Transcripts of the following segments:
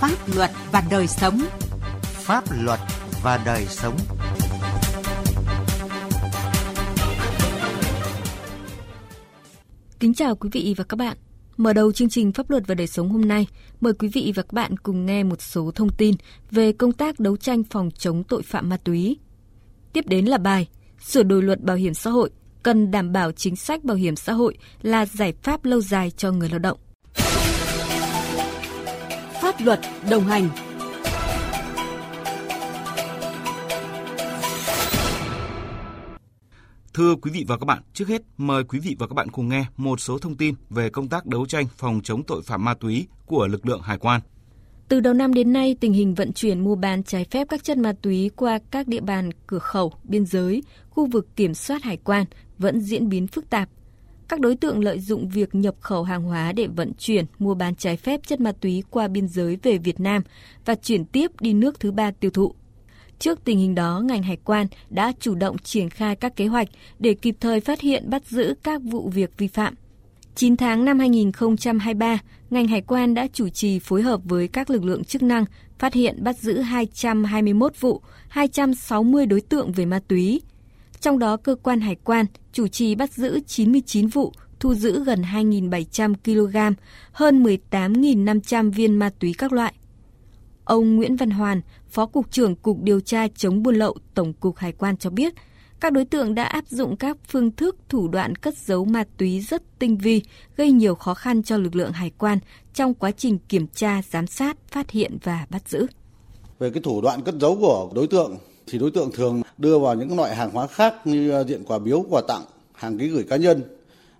Pháp luật và đời sống. Pháp luật và đời sống. Kính chào quý vị và các bạn. Mở đầu chương trình Pháp luật và đời sống hôm nay, mời quý vị và các bạn cùng nghe một số thông tin về công tác đấu tranh phòng chống tội phạm ma túy. Tiếp đến là bài Sửa đổi luật bảo hiểm xã hội cần đảm bảo chính sách bảo hiểm xã hội là giải pháp lâu dài cho người lao động. Pháp luật đồng hành Thưa quý vị và các bạn, trước hết mời quý vị và các bạn cùng nghe một số thông tin về công tác đấu tranh phòng chống tội phạm ma túy của lực lượng hải quan. Từ đầu năm đến nay, tình hình vận chuyển mua bán trái phép các chất ma túy qua các địa bàn cửa khẩu, biên giới, khu vực kiểm soát hải quan vẫn diễn biến phức tạp. Các đối tượng lợi dụng việc nhập khẩu hàng hóa để vận chuyển, mua bán trái phép chất ma túy qua biên giới về Việt Nam và chuyển tiếp đi nước thứ ba tiêu thụ. Trước tình hình đó, ngành hải quan đã chủ động triển khai các kế hoạch để kịp thời phát hiện bắt giữ các vụ việc vi phạm. 9 tháng năm 2023, ngành hải quan đã chủ trì phối hợp với các lực lượng chức năng phát hiện bắt giữ 221 vụ, 260 đối tượng về ma túy. Trong đó, cơ quan hải quan chủ trì bắt giữ 99 vụ, thu giữ gần 2.700 kg, hơn 18.500 viên ma túy các loại. Ông Nguyễn Văn Hoàn, Phó Cục trưởng Cục Điều tra chống buôn lậu Tổng cục Hải quan cho biết, các đối tượng đã áp dụng các phương thức thủ đoạn cất giấu ma túy rất tinh vi, gây nhiều khó khăn cho lực lượng hải quan trong quá trình kiểm tra, giám sát, phát hiện và bắt giữ. Về cái thủ đoạn cất giấu của đối tượng thì đối tượng thường đưa vào những loại hàng hóa khác như à, diện quà biếu, quà tặng, hàng ký gửi cá nhân.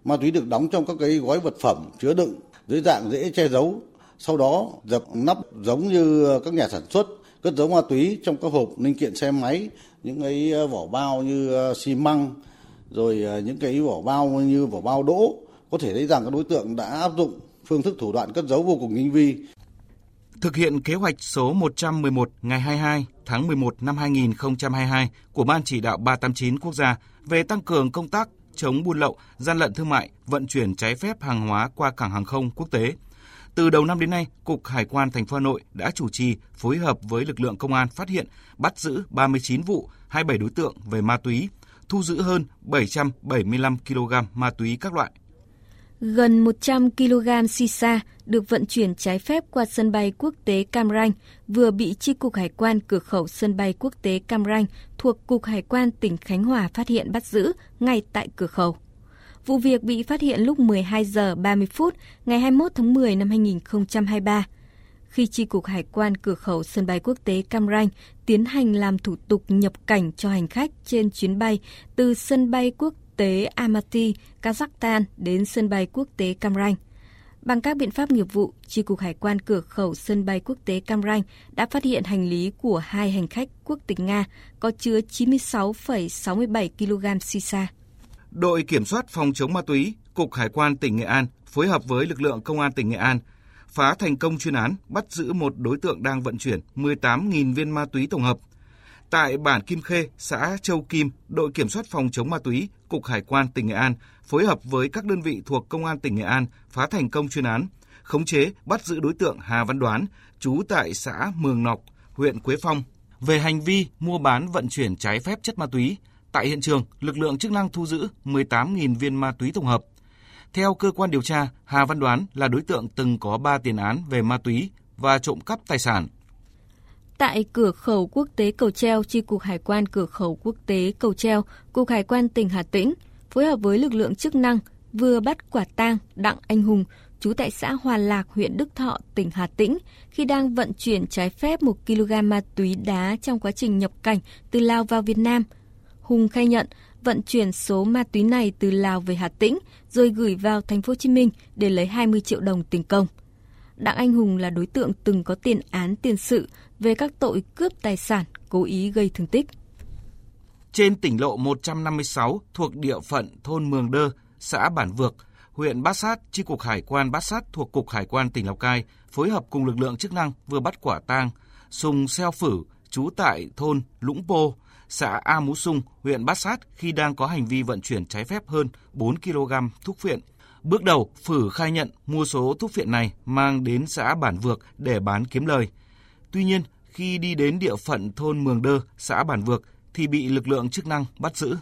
Ma túy được đóng trong các cái gói vật phẩm chứa đựng dưới dạng dễ che giấu, sau đó dập nắp giống như các nhà sản xuất cất giấu ma túy trong các hộp linh kiện xe máy, những cái à, vỏ bao như à, xi măng, rồi những cái vỏ bao như vỏ bao đỗ. Có thể thấy rằng các đối tượng đã áp dụng phương thức thủ đoạn cất giấu vô cùng tinh vi. Thực hiện kế hoạch số 111 ngày 22 tháng 11 năm 2022 của Ban chỉ đạo 389 quốc gia về tăng cường công tác chống buôn lậu, gian lận thương mại, vận chuyển trái phép hàng hóa qua cảng hàng không quốc tế – từ đầu năm đến nay, Cục Hải quan thành phố Hà Nội đã chủ trì phối hợp với lực lượng công an phát hiện, bắt giữ 39 vụ, 27 đối tượng về ma túy, thu giữ hơn 775 kg ma túy các loại. Gần 100 kg sisa được vận chuyển trái phép qua sân bay quốc tế Cam Ranh, vừa bị Chi cục Hải quan cửa khẩu sân bay quốc tế Cam Ranh thuộc Cục Hải quan tỉnh Khánh Hòa phát hiện bắt giữ ngay tại cửa khẩu. Vụ việc bị phát hiện lúc 12 giờ 30 phút ngày 21 tháng 10 năm 2023 khi Chi cục Hải quan cửa khẩu sân bay quốc tế Cam Ranh tiến hành làm thủ tục nhập cảnh cho hành khách trên chuyến bay từ sân bay quốc tế Almaty, Kazakhstan đến sân bay quốc tế Cam Ranh. Bằng các biện pháp nghiệp vụ, tri cục Hải quan cửa khẩu sân bay quốc tế Cam Ranh đã phát hiện hành lý của hai hành khách quốc tịch Nga có chứa 96,67 kg sisa. Đội Kiểm soát Phòng chống ma túy, Cục Hải quan tỉnh Nghệ An phối hợp với lực lượng Công an tỉnh Nghệ An phá thành công chuyên án bắt giữ một đối tượng đang vận chuyển 18.000 viên ma túy tổng hợp. Tại bản Kim Khê, xã Châu Kim, đội kiểm soát phòng chống ma túy, Cục Hải quan tỉnh Nghệ An phối hợp với các đơn vị thuộc Công an tỉnh Nghệ An phá thành công chuyên án, khống chế bắt giữ đối tượng Hà Văn Đoán, trú tại xã Mường Nọc, huyện Quế Phong, về hành vi mua bán vận chuyển trái phép chất ma túy Tại hiện trường, lực lượng chức năng thu giữ 18.000 viên ma túy tổng hợp. Theo cơ quan điều tra, Hà Văn Đoán là đối tượng từng có 3 tiền án về ma túy và trộm cắp tài sản. Tại cửa khẩu quốc tế Cầu Treo, Chi cục Hải quan cửa khẩu quốc tế Cầu Treo, Cục Hải quan tỉnh Hà Tĩnh phối hợp với lực lượng chức năng vừa bắt quả tang Đặng Anh Hùng, trú tại xã Hòa Lạc, huyện Đức Thọ, tỉnh Hà Tĩnh, khi đang vận chuyển trái phép 1 kg ma túy đá trong quá trình nhập cảnh từ Lào vào Việt Nam – Hùng khai nhận vận chuyển số ma túy này từ Lào về Hà Tĩnh rồi gửi vào thành phố Hồ Chí Minh để lấy 20 triệu đồng tiền công. Đặng Anh Hùng là đối tượng từng có tiền án tiền sự về các tội cướp tài sản, cố ý gây thương tích. Trên tỉnh lộ 156 thuộc địa phận thôn Mường Đơ, xã Bản Vược, huyện Bát Sát, chi cục Hải quan Bát Sát thuộc cục Hải quan tỉnh Lào Cai phối hợp cùng lực lượng chức năng vừa bắt quả tang Sùng Xeo Phử, trú tại thôn Lũng Pô, xã A Mú Sung, huyện Bát Sát khi đang có hành vi vận chuyển trái phép hơn 4 kg thuốc phiện. Bước đầu, Phử khai nhận mua số thuốc phiện này mang đến xã Bản Vược để bán kiếm lời. Tuy nhiên, khi đi đến địa phận thôn Mường Đơ, xã Bản Vược thì bị lực lượng chức năng bắt giữ.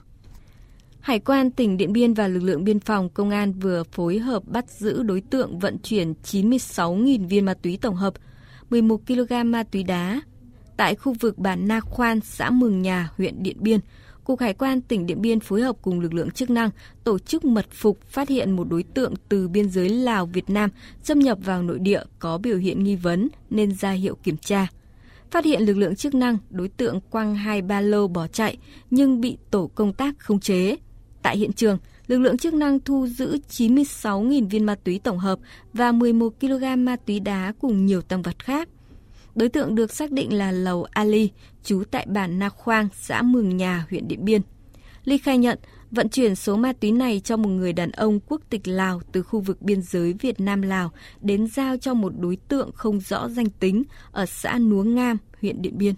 Hải quan tỉnh Điện Biên và lực lượng biên phòng công an vừa phối hợp bắt giữ đối tượng vận chuyển 96.000 viên ma túy tổng hợp, 11 kg ma túy đá tại khu vực bản Na Khoan, xã Mường Nhà, huyện Điện Biên. Cục Hải quan tỉnh Điện Biên phối hợp cùng lực lượng chức năng tổ chức mật phục phát hiện một đối tượng từ biên giới Lào Việt Nam xâm nhập vào nội địa có biểu hiện nghi vấn nên ra hiệu kiểm tra. Phát hiện lực lượng chức năng, đối tượng quăng hai ba lô bỏ chạy nhưng bị tổ công tác khống chế. Tại hiện trường, lực lượng chức năng thu giữ 96.000 viên ma túy tổng hợp và 11 kg ma túy đá cùng nhiều tăng vật khác. Đối tượng được xác định là Lầu Ali, trú tại bản Na Khoang, xã Mường Nhà, huyện Điện Biên. Ly khai nhận vận chuyển số ma túy này cho một người đàn ông quốc tịch Lào từ khu vực biên giới Việt Nam-Lào đến giao cho một đối tượng không rõ danh tính ở xã Núa Ngam, huyện Điện Biên.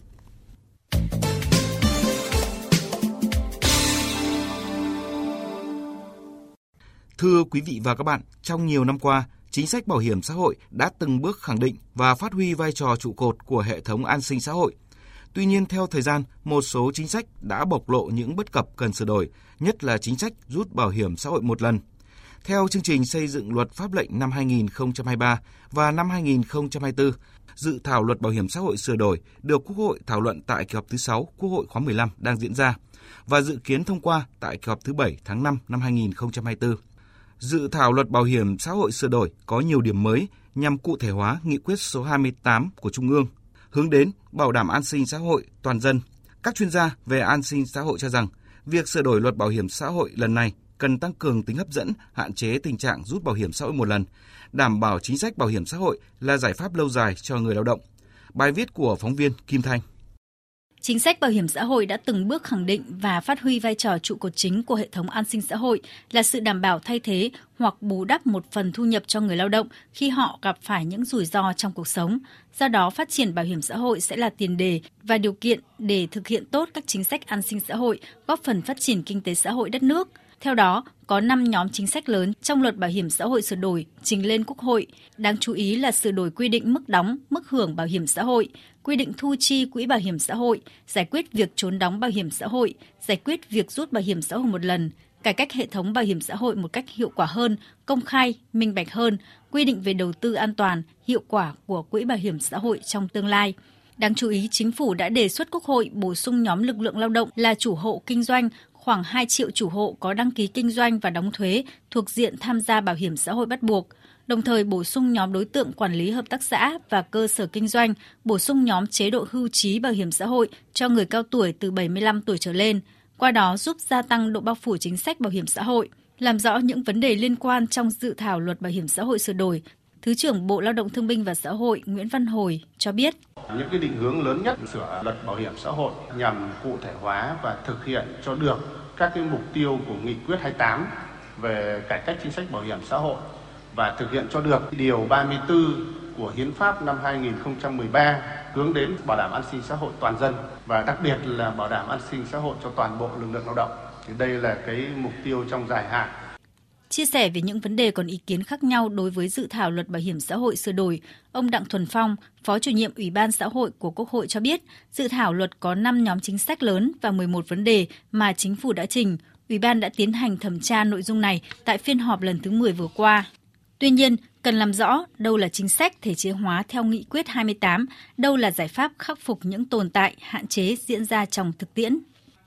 Thưa quý vị và các bạn, trong nhiều năm qua, chính sách bảo hiểm xã hội đã từng bước khẳng định và phát huy vai trò trụ cột của hệ thống an sinh xã hội. Tuy nhiên, theo thời gian, một số chính sách đã bộc lộ những bất cập cần sửa đổi, nhất là chính sách rút bảo hiểm xã hội một lần. Theo chương trình xây dựng luật pháp lệnh năm 2023 và năm 2024, dự thảo luật bảo hiểm xã hội sửa đổi được Quốc hội thảo luận tại kỳ họp thứ 6 Quốc hội khóa 15 đang diễn ra và dự kiến thông qua tại kỳ họp thứ 7 tháng 5 năm 2024. Dự thảo luật bảo hiểm xã hội sửa đổi có nhiều điểm mới nhằm cụ thể hóa nghị quyết số 28 của Trung ương, hướng đến bảo đảm an sinh xã hội toàn dân. Các chuyên gia về an sinh xã hội cho rằng, việc sửa đổi luật bảo hiểm xã hội lần này cần tăng cường tính hấp dẫn, hạn chế tình trạng rút bảo hiểm xã hội một lần, đảm bảo chính sách bảo hiểm xã hội là giải pháp lâu dài cho người lao động. Bài viết của phóng viên Kim Thanh. Chính sách bảo hiểm xã hội đã từng bước khẳng định và phát huy vai trò trụ cột chính của hệ thống an sinh xã hội là sự đảm bảo thay thế hoặc bù đắp một phần thu nhập cho người lao động khi họ gặp phải những rủi ro trong cuộc sống. Do đó, phát triển bảo hiểm xã hội sẽ là tiền đề và điều kiện để thực hiện tốt các chính sách an sinh xã hội, góp phần phát triển kinh tế xã hội đất nước. Theo đó, có 5 nhóm chính sách lớn trong luật bảo hiểm xã hội sửa đổi trình lên Quốc hội. Đáng chú ý là sửa đổi quy định mức đóng, mức hưởng bảo hiểm xã hội, quy định thu chi quỹ bảo hiểm xã hội, giải quyết việc trốn đóng bảo hiểm xã hội, giải quyết việc rút bảo hiểm xã hội một lần, cải cách hệ thống bảo hiểm xã hội một cách hiệu quả hơn, công khai, minh bạch hơn, quy định về đầu tư an toàn, hiệu quả của quỹ bảo hiểm xã hội trong tương lai. Đáng chú ý, chính phủ đã đề xuất Quốc hội bổ sung nhóm lực lượng lao động là chủ hộ kinh doanh khoảng 2 triệu chủ hộ có đăng ký kinh doanh và đóng thuế thuộc diện tham gia bảo hiểm xã hội bắt buộc, đồng thời bổ sung nhóm đối tượng quản lý hợp tác xã và cơ sở kinh doanh, bổ sung nhóm chế độ hưu trí bảo hiểm xã hội cho người cao tuổi từ 75 tuổi trở lên, qua đó giúp gia tăng độ bao phủ chính sách bảo hiểm xã hội. Làm rõ những vấn đề liên quan trong dự thảo luật bảo hiểm xã hội sửa đổi, Thứ trưởng Bộ Lao động Thương binh và Xã hội Nguyễn Văn Hồi cho biết. Những cái định hướng lớn nhất sửa luật bảo hiểm xã hội nhằm cụ thể hóa và thực hiện cho được các cái mục tiêu của nghị quyết 28 về cải cách chính sách bảo hiểm xã hội và thực hiện cho được điều 34 của Hiến pháp năm 2013 hướng đến bảo đảm an sinh xã hội toàn dân và đặc biệt là bảo đảm an sinh xã hội cho toàn bộ lực lượng lao động. Thì đây là cái mục tiêu trong dài hạn Chia sẻ về những vấn đề còn ý kiến khác nhau đối với dự thảo luật bảo hiểm xã hội sửa đổi, ông Đặng Thuần Phong, Phó chủ nhiệm Ủy ban xã hội của Quốc hội cho biết, dự thảo luật có 5 nhóm chính sách lớn và 11 vấn đề mà chính phủ đã trình. Ủy ban đã tiến hành thẩm tra nội dung này tại phiên họp lần thứ 10 vừa qua. Tuy nhiên, cần làm rõ đâu là chính sách thể chế hóa theo nghị quyết 28, đâu là giải pháp khắc phục những tồn tại, hạn chế diễn ra trong thực tiễn.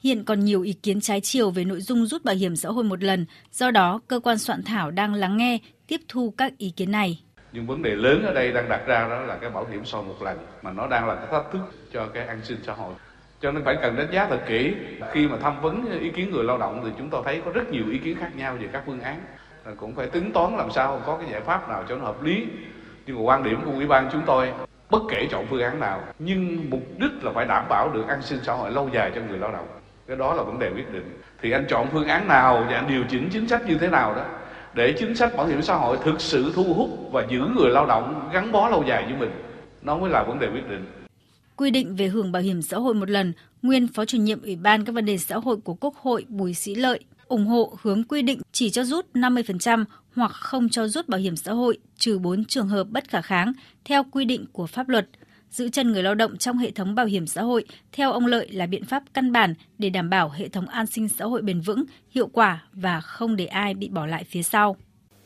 Hiện còn nhiều ý kiến trái chiều về nội dung rút bảo hiểm xã hội một lần, do đó cơ quan soạn thảo đang lắng nghe, tiếp thu các ý kiến này. Nhưng vấn đề lớn ở đây đang đặt ra đó là cái bảo hiểm sau một lần mà nó đang là cái thách thức cho cái an sinh xã hội. Cho nên phải cần đánh giá thật kỹ. Khi mà tham vấn ý kiến người lao động thì chúng tôi thấy có rất nhiều ý kiến khác nhau về các phương án. Cũng phải tính toán làm sao có cái giải pháp nào cho nó hợp lý. Nhưng mà quan điểm của ủy ban chúng tôi bất kể chọn phương án nào nhưng mục đích là phải đảm bảo được an sinh xã hội lâu dài cho người lao động cái đó là vấn đề quyết định thì anh chọn phương án nào và anh điều chỉnh chính sách như thế nào đó để chính sách bảo hiểm xã hội thực sự thu hút và giữ người lao động gắn bó lâu dài với mình, nó mới là vấn đề quyết định quy định về hưởng bảo hiểm xã hội một lần, nguyên phó chủ nhiệm ủy ban các vấn đề xã hội của quốc hội bùi sĩ lợi ủng hộ hướng quy định chỉ cho rút 50% hoặc không cho rút bảo hiểm xã hội trừ 4 trường hợp bất khả kháng theo quy định của pháp luật. Giữ chân người lao động trong hệ thống bảo hiểm xã hội theo ông Lợi là biện pháp căn bản để đảm bảo hệ thống an sinh xã hội bền vững, hiệu quả và không để ai bị bỏ lại phía sau.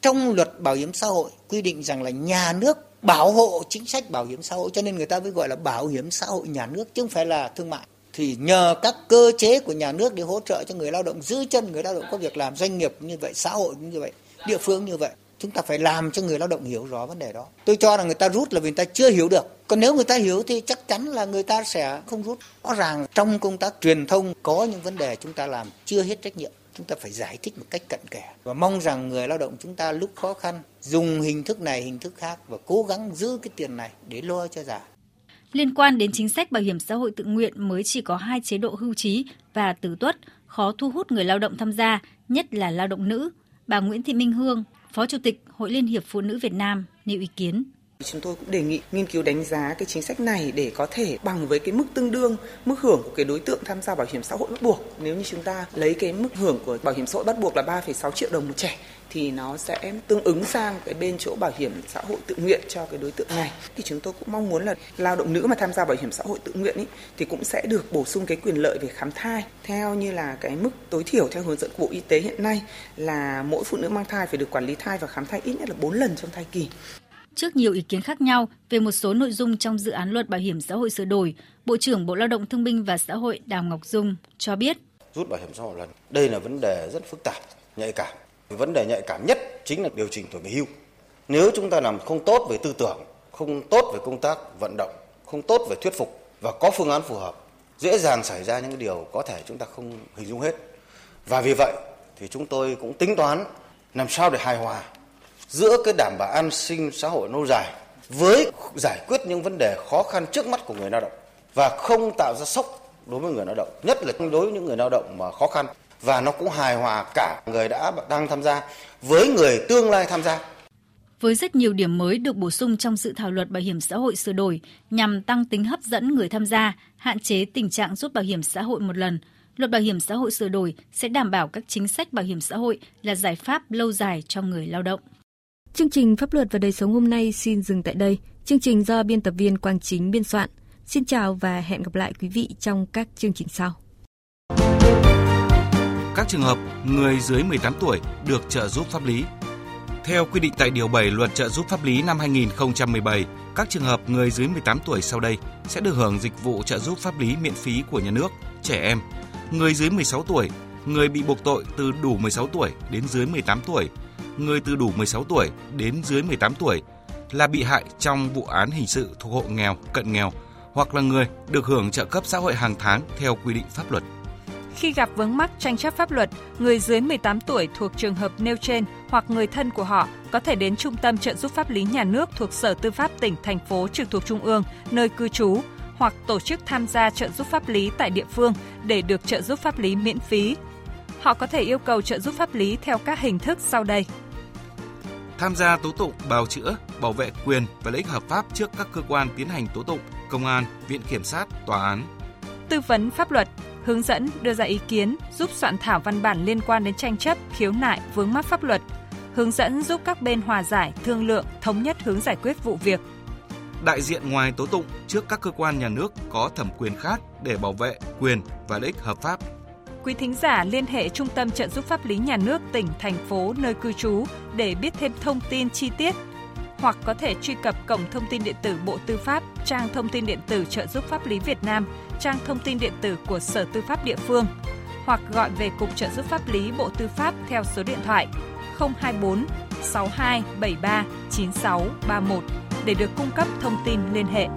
Trong luật bảo hiểm xã hội quy định rằng là nhà nước bảo hộ chính sách bảo hiểm xã hội cho nên người ta mới gọi là bảo hiểm xã hội nhà nước chứ không phải là thương mại thì nhờ các cơ chế của nhà nước để hỗ trợ cho người lao động giữ chân người lao động có việc làm doanh nghiệp như vậy xã hội như vậy địa phương như vậy chúng ta phải làm cho người lao động hiểu rõ vấn đề đó. Tôi cho là người ta rút là vì người ta chưa hiểu được. Còn nếu người ta hiểu thì chắc chắn là người ta sẽ không rút. Rõ ràng trong công tác truyền thông có những vấn đề chúng ta làm chưa hết trách nhiệm. Chúng ta phải giải thích một cách cận kẽ. Và mong rằng người lao động chúng ta lúc khó khăn dùng hình thức này hình thức khác và cố gắng giữ cái tiền này để lo cho già. Liên quan đến chính sách bảo hiểm xã hội tự nguyện mới chỉ có hai chế độ hưu trí và tử tuất, khó thu hút người lao động tham gia, nhất là lao động nữ. Bà Nguyễn Thị Minh Hương, Phó Chủ tịch Hội Liên hiệp Phụ nữ Việt Nam nêu ý kiến. Chúng tôi cũng đề nghị nghiên cứu đánh giá cái chính sách này để có thể bằng với cái mức tương đương mức hưởng của cái đối tượng tham gia bảo hiểm xã hội bắt buộc. Nếu như chúng ta lấy cái mức hưởng của bảo hiểm xã hội bắt buộc là 3,6 triệu đồng một trẻ thì nó sẽ tương ứng sang cái bên chỗ bảo hiểm xã hội tự nguyện cho cái đối tượng này. Thì chúng tôi cũng mong muốn là lao động nữ mà tham gia bảo hiểm xã hội tự nguyện ý, thì cũng sẽ được bổ sung cái quyền lợi về khám thai theo như là cái mức tối thiểu theo hướng dẫn của Bộ Y tế hiện nay là mỗi phụ nữ mang thai phải được quản lý thai và khám thai ít nhất là 4 lần trong thai kỳ. Trước nhiều ý kiến khác nhau về một số nội dung trong dự án luật bảo hiểm xã hội sửa đổi, Bộ trưởng Bộ Lao động Thương binh và Xã hội Đào Ngọc Dung cho biết. Rút bảo hiểm xã hội lần, đây là vấn đề rất phức tạp, nhạy cảm. Vấn đề nhạy cảm nhất chính là điều chỉnh tuổi nghỉ hưu. Nếu chúng ta làm không tốt về tư tưởng, không tốt về công tác vận động, không tốt về thuyết phục và có phương án phù hợp, dễ dàng xảy ra những điều có thể chúng ta không hình dung hết. Và vì vậy thì chúng tôi cũng tính toán làm sao để hài hòa giữa cái đảm bảo an sinh xã hội lâu dài với giải quyết những vấn đề khó khăn trước mắt của người lao động và không tạo ra sốc đối với người lao động, nhất là đối với những người lao động mà khó khăn và nó cũng hài hòa cả người đã đang tham gia với người tương lai tham gia. Với rất nhiều điểm mới được bổ sung trong dự thảo luật bảo hiểm xã hội sửa đổi nhằm tăng tính hấp dẫn người tham gia, hạn chế tình trạng rút bảo hiểm xã hội một lần, luật bảo hiểm xã hội sửa đổi sẽ đảm bảo các chính sách bảo hiểm xã hội là giải pháp lâu dài cho người lao động. Chương trình Pháp luật và đời sống hôm nay xin dừng tại đây. Chương trình do biên tập viên Quang Chính biên soạn. Xin chào và hẹn gặp lại quý vị trong các chương trình sau. Các trường hợp người dưới 18 tuổi được trợ giúp pháp lý. Theo quy định tại Điều 7 Luật trợ giúp pháp lý năm 2017, các trường hợp người dưới 18 tuổi sau đây sẽ được hưởng dịch vụ trợ giúp pháp lý miễn phí của nhà nước, trẻ em, người dưới 16 tuổi, người bị buộc tội từ đủ 16 tuổi đến dưới 18 tuổi, người từ đủ 16 tuổi đến dưới 18 tuổi là bị hại trong vụ án hình sự thuộc hộ nghèo, cận nghèo hoặc là người được hưởng trợ cấp xã hội hàng tháng theo quy định pháp luật. Khi gặp vướng mắc tranh chấp pháp luật, người dưới 18 tuổi thuộc trường hợp nêu trên hoặc người thân của họ có thể đến Trung tâm trợ giúp pháp lý nhà nước thuộc Sở Tư pháp tỉnh, thành phố trực thuộc Trung ương, nơi cư trú hoặc tổ chức tham gia trợ giúp pháp lý tại địa phương để được trợ giúp pháp lý miễn phí. Họ có thể yêu cầu trợ giúp pháp lý theo các hình thức sau đây tham gia tố tụng, bào chữa, bảo vệ quyền và lợi ích hợp pháp trước các cơ quan tiến hành tố tụng, công an, viện kiểm sát, tòa án. Tư vấn pháp luật, hướng dẫn, đưa ra ý kiến, giúp soạn thảo văn bản liên quan đến tranh chấp, khiếu nại, vướng mắc pháp luật, hướng dẫn giúp các bên hòa giải, thương lượng, thống nhất hướng giải quyết vụ việc. Đại diện ngoài tố tụng trước các cơ quan nhà nước có thẩm quyền khác để bảo vệ quyền và lợi ích hợp pháp quý thính giả liên hệ Trung tâm trợ giúp pháp lý nhà nước tỉnh, thành phố nơi cư trú để biết thêm thông tin chi tiết hoặc có thể truy cập cổng thông tin điện tử Bộ Tư pháp, trang thông tin điện tử trợ giúp pháp lý Việt Nam, trang thông tin điện tử của Sở Tư pháp địa phương hoặc gọi về Cục trợ giúp pháp lý Bộ Tư pháp theo số điện thoại 024 6273 9631 để được cung cấp thông tin liên hệ.